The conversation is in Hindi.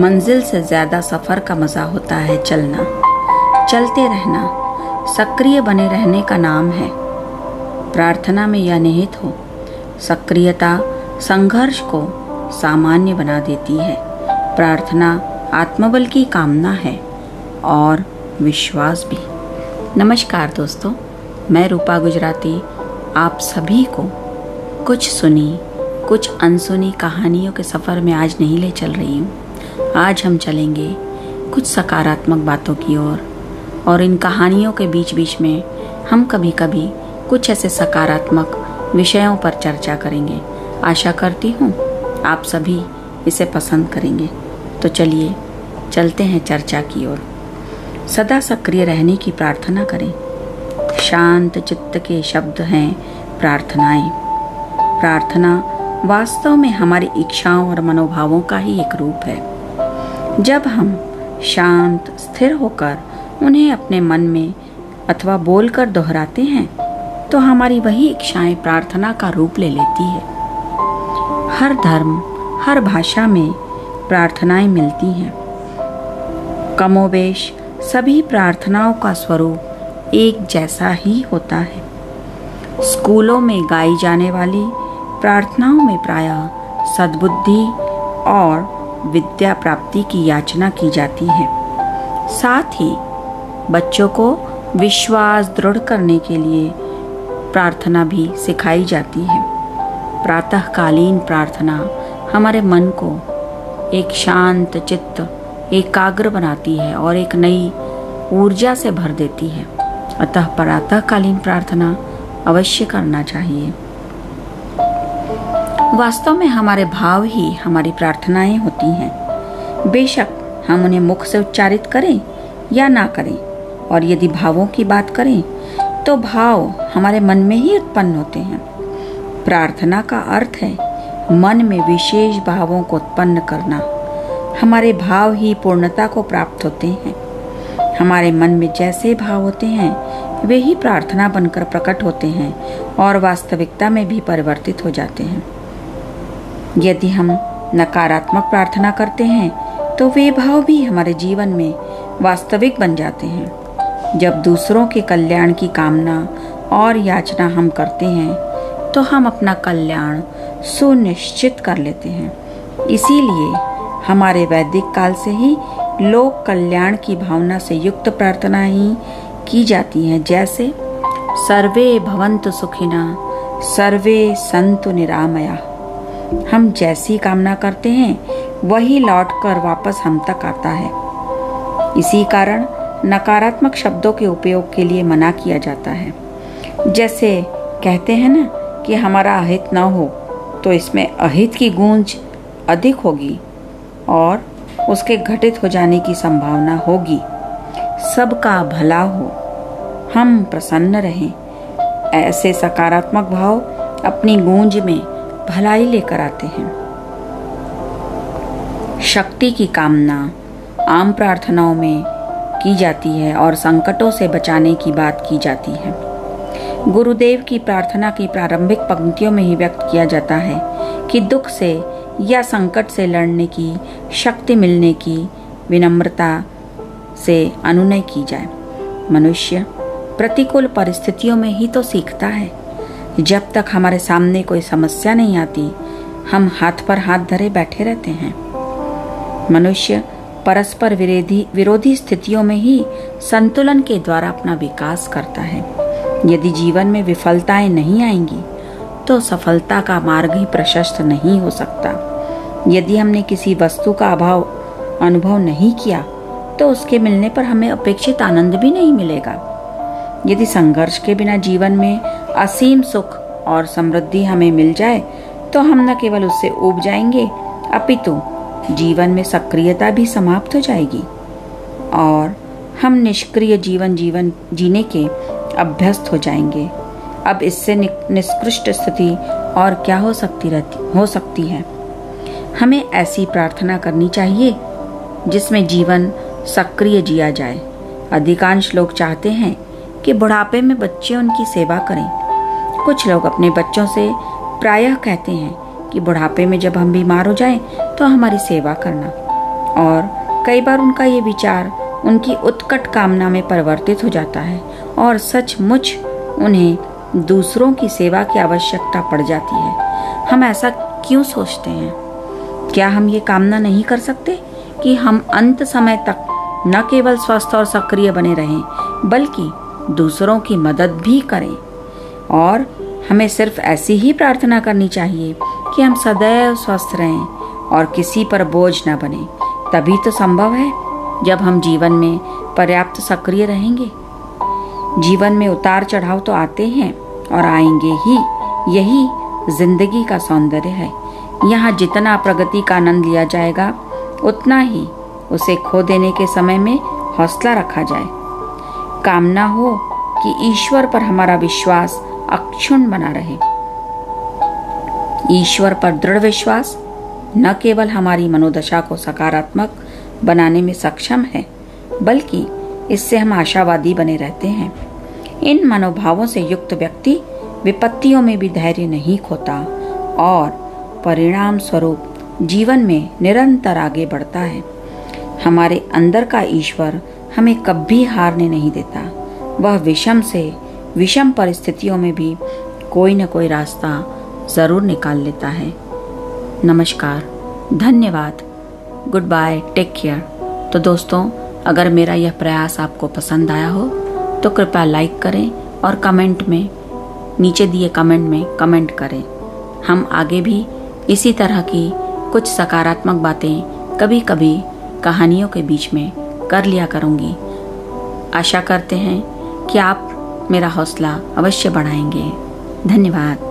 मंजिल से ज़्यादा सफ़र का मज़ा होता है चलना। चलते रहना, सक्रिय बने रहने का नाम है। प्रार्थना में यह निहित हो, सक्रियता संघर्ष को सामान्य बना देती है। प्रार्थना आत्मबल की कामना है और विश्वास भी। नमस्कार दोस्तों, मैं रूपा गुजराती, आप सभी को कुछ सुनी, कुछ अनसुनी कहानियों के सफ़र में आज नहीं ले चल रही हूँ। आज हम चलेंगे कुछ सकारात्मक बातों की ओर और, और इन कहानियों के बीच बीच में हम कभी कभी कुछ ऐसे सकारात्मक विषयों पर चर्चा करेंगे। आशा करती हूँ आप सभी इसे पसंद करेंगे। तो चलिए चलते हैं चर्चा की ओर। सदा सक्रिय रहने की प्रार्थना करें। शांत चित्त के शब्द हैं प्रार्थनाएँ। प्रार्थना वास्तव में हमारी इच्छाओं और मनोभावों का ही एक रूप है। जब हम शांत, स्थिर होकर उन्हें अपने मन में अथवा बोलकर दोहराते हैं तो हमारी वही इच्छाएँ प्रार्थना का रूप ले लेती है। हर धर्म, हर भाषा में प्रार्थनाएँ मिलती हैं। कमोवेश सभी प्रार्थनाओं का स्वरूप एक जैसा ही होता है। स्कूलों में गाई जाने वाली प्रार्थनाओं में प्रायः सद्बुद्धि और विद्या प्राप्ति की याचना की जाती है। साथ ही बच्चों को विश्वास दृढ़ करने के लिए प्रार्थना भी सिखाई जाती है। प्रातःकालीन प्रार्थना हमारे मन को एक शांत चित्त, एकाग्र बनाती है और एक नई ऊर्जा से भर देती है। अतः प्रातःकालीन प्रार्थना अवश्य करना चाहिए। वास्तव में हमारे भाव ही हमारी प्रार्थनाएँ होती हैं। बेशक हम उन्हें मुख से उच्चारित करें या ना करें, और यदि भावों की बात करें तो भाव हमारे मन में ही उत्पन्न होते हैं। प्रार्थना का अर्थ है मन में विशेष भावों को उत्पन्न करना। हमारे भाव ही पूर्णता को प्राप्त होते हैं। हमारे मन में जैसे भाव होते हैं, वे ही प्रार्थना बनकर प्रकट होते हैं और वास्तविकता में भी परिवर्तित हो जाते हैं। यदि हम नकारात्मक प्रार्थना करते हैं तो वे भाव भी हमारे जीवन में वास्तविक बन जाते हैं। जब दूसरों के कल्याण की कामना और याचना हम करते हैं तो हम अपना कल्याण सुनिश्चित कर लेते हैं। इसीलिए हमारे वैदिक काल से ही लोक कल्याण की भावना से युक्त प्रार्थना ही की जाती हैं, जैसे, सर्वे भवंतु सुखिना सर्वे संतु निरामया। हम जैसी कामना करते हैं, वही लौट कर वापस हम तक आता है। इसी कारण नकारात्मक शब्दों के उपयोग के लिए मना किया जाता है। जैसे कहते हैं ना कि हमारा अहित न हो तो इसमें अहित की गूंज अधिक होगी और उसके घटित हो जाने की संभावना होगी। सबका भला हो, हम प्रसन्न रहें। ऐसे सकारात्मक भाव अपनी गूंज में भलाई लेकर आते हैं। शक्ति की कामना आम प्रार्थनाओं में की जाती है और संकटों से बचाने की बात की जाती है। गुरुदेव की प्रार्थना की प्रारंभिक पंक्तियों में ही व्यक्त किया जाता है कि दुख से या संकट से लड़ने की, शक्ति मिलने की, विनम्रता से अनुनय की जाए। मनुष्य प्रतिकूल परिस्थितियों में ही तो सीखता है। जब तक हमारे सामने कोई समस्या नहीं आती, हम हाथ पर हाथ धरे बैठे रहते हैं। मनुष्य परस्पर विरोधी विरोधी स्थितियों में ही संतुलन के द्वारा अपना विकास करता है। यदि जीवन में विफलताएँ नहीं आएँगी तो सफलता का मार्ग ही प्रशस्त नहीं हो सकता। यदि हमने किसी वस्तु का अभाव, अनुभव नहीं किया तो उसके मिलने पर हमें अपेक्षित आनंद भी नहीं मिलेगा। यदि संघर्ष के बिना जीवन में असीम सुख और समृद्धि हमें मिल जाए तो हम न केवल उससे उब जाएँगे, अपितु जीवन में सक्रियता भी समाप्त हो जाएगी। और हम निष्क्रिय जीवन जीवन जीने के अभ्यस्त हो जाएँगे। अब इससे निष्कृष्ट स्थिति और क्या हो सकती रहती, हो सकती है? हमें ऐसी प्रार्थना करनी चाहिए, जिसमें जीवन सक्रिय जिया जाए। अधिकांश लोग चाहते हैं कि बुढ़ापे में बच्चे उनकी सेवा करें। कुछ लोग अपने बच्चों से प्रायः कहते हैं कि बुढ़ापे में जब हम बीमार हो जाएँ तो हमारी सेवा करना। और कई बार उनका ये विचार उनकी उत्कट कामना में परिवर्तित हो जाता है और सचमुच उन्हें दूसरों की सेवा की आवश्यकता पड़ जाती है। हम ऐसा क्यों सोचते हैं? क्या हम ये कामना नहीं कर सकते कि हम अंत समय तक न केवल स्वस्थ और सक्रिय बने रहें, बल्कि दूसरों की मदद भी करें? और हमें सिर्फ़ ऐसी ही प्रार्थना करनी चाहिए कि हम सदैव स्वस्थ रहें और किसी पर बोझ न बने। तभी तो संभव है जब हम जीवन में पर्याप्त सक्रिय रहेंगे। जीवन में उतार चढ़ाव तो आते हैं और आएँगे ही। यही ज़िंदगी का सौंदर्य है। यहाँ जितना प्रगति का आनंद लिया जाएगा, उतना ही उसे खो देने के समय में हौसला रखा जाए। कामना हो कि ईश्वर पर हमारा विश्वास अक्षुण बना रहे। ईश्वर पर दृढ़ विश्वास, न केवल हमारी मनोदशा को सकारात्मक बनाने में सक्षम है, बल्कि इससे हम आशावादी बने रहते हैं। इन मनोभावों से युक्त व्यक्ति विपत्तियों में भी धैर्य नहीं खोता और परिणाम स्वरूप जीवन में निरंतर आगे बढ़ता है। हमारे अंदर का ईश्वर हमें कभी हारने नहीं देता। वह विषम से विषम परिस्थितियों में भी कोई न कोई रास्ता ज़रूर निकाल लेता है। नमस्कार, धन्यवाद। गुड बाय टेक केयर तो दोस्तों, अगर मेरा यह प्रयास आपको पसंद आया हो तो कृपया लाइक करें और कमेंट में, नीचे दिए कमेंट में कमेंट करें। हम आगे भी इसी तरह की कुछ सकारात्मक बातें कभी कभी कहानियों के बीच में कर लिया करूँगी। आशा करते हैं कि आप मेरा हौसला अवश्य बढ़ाएँगे। धन्यवाद।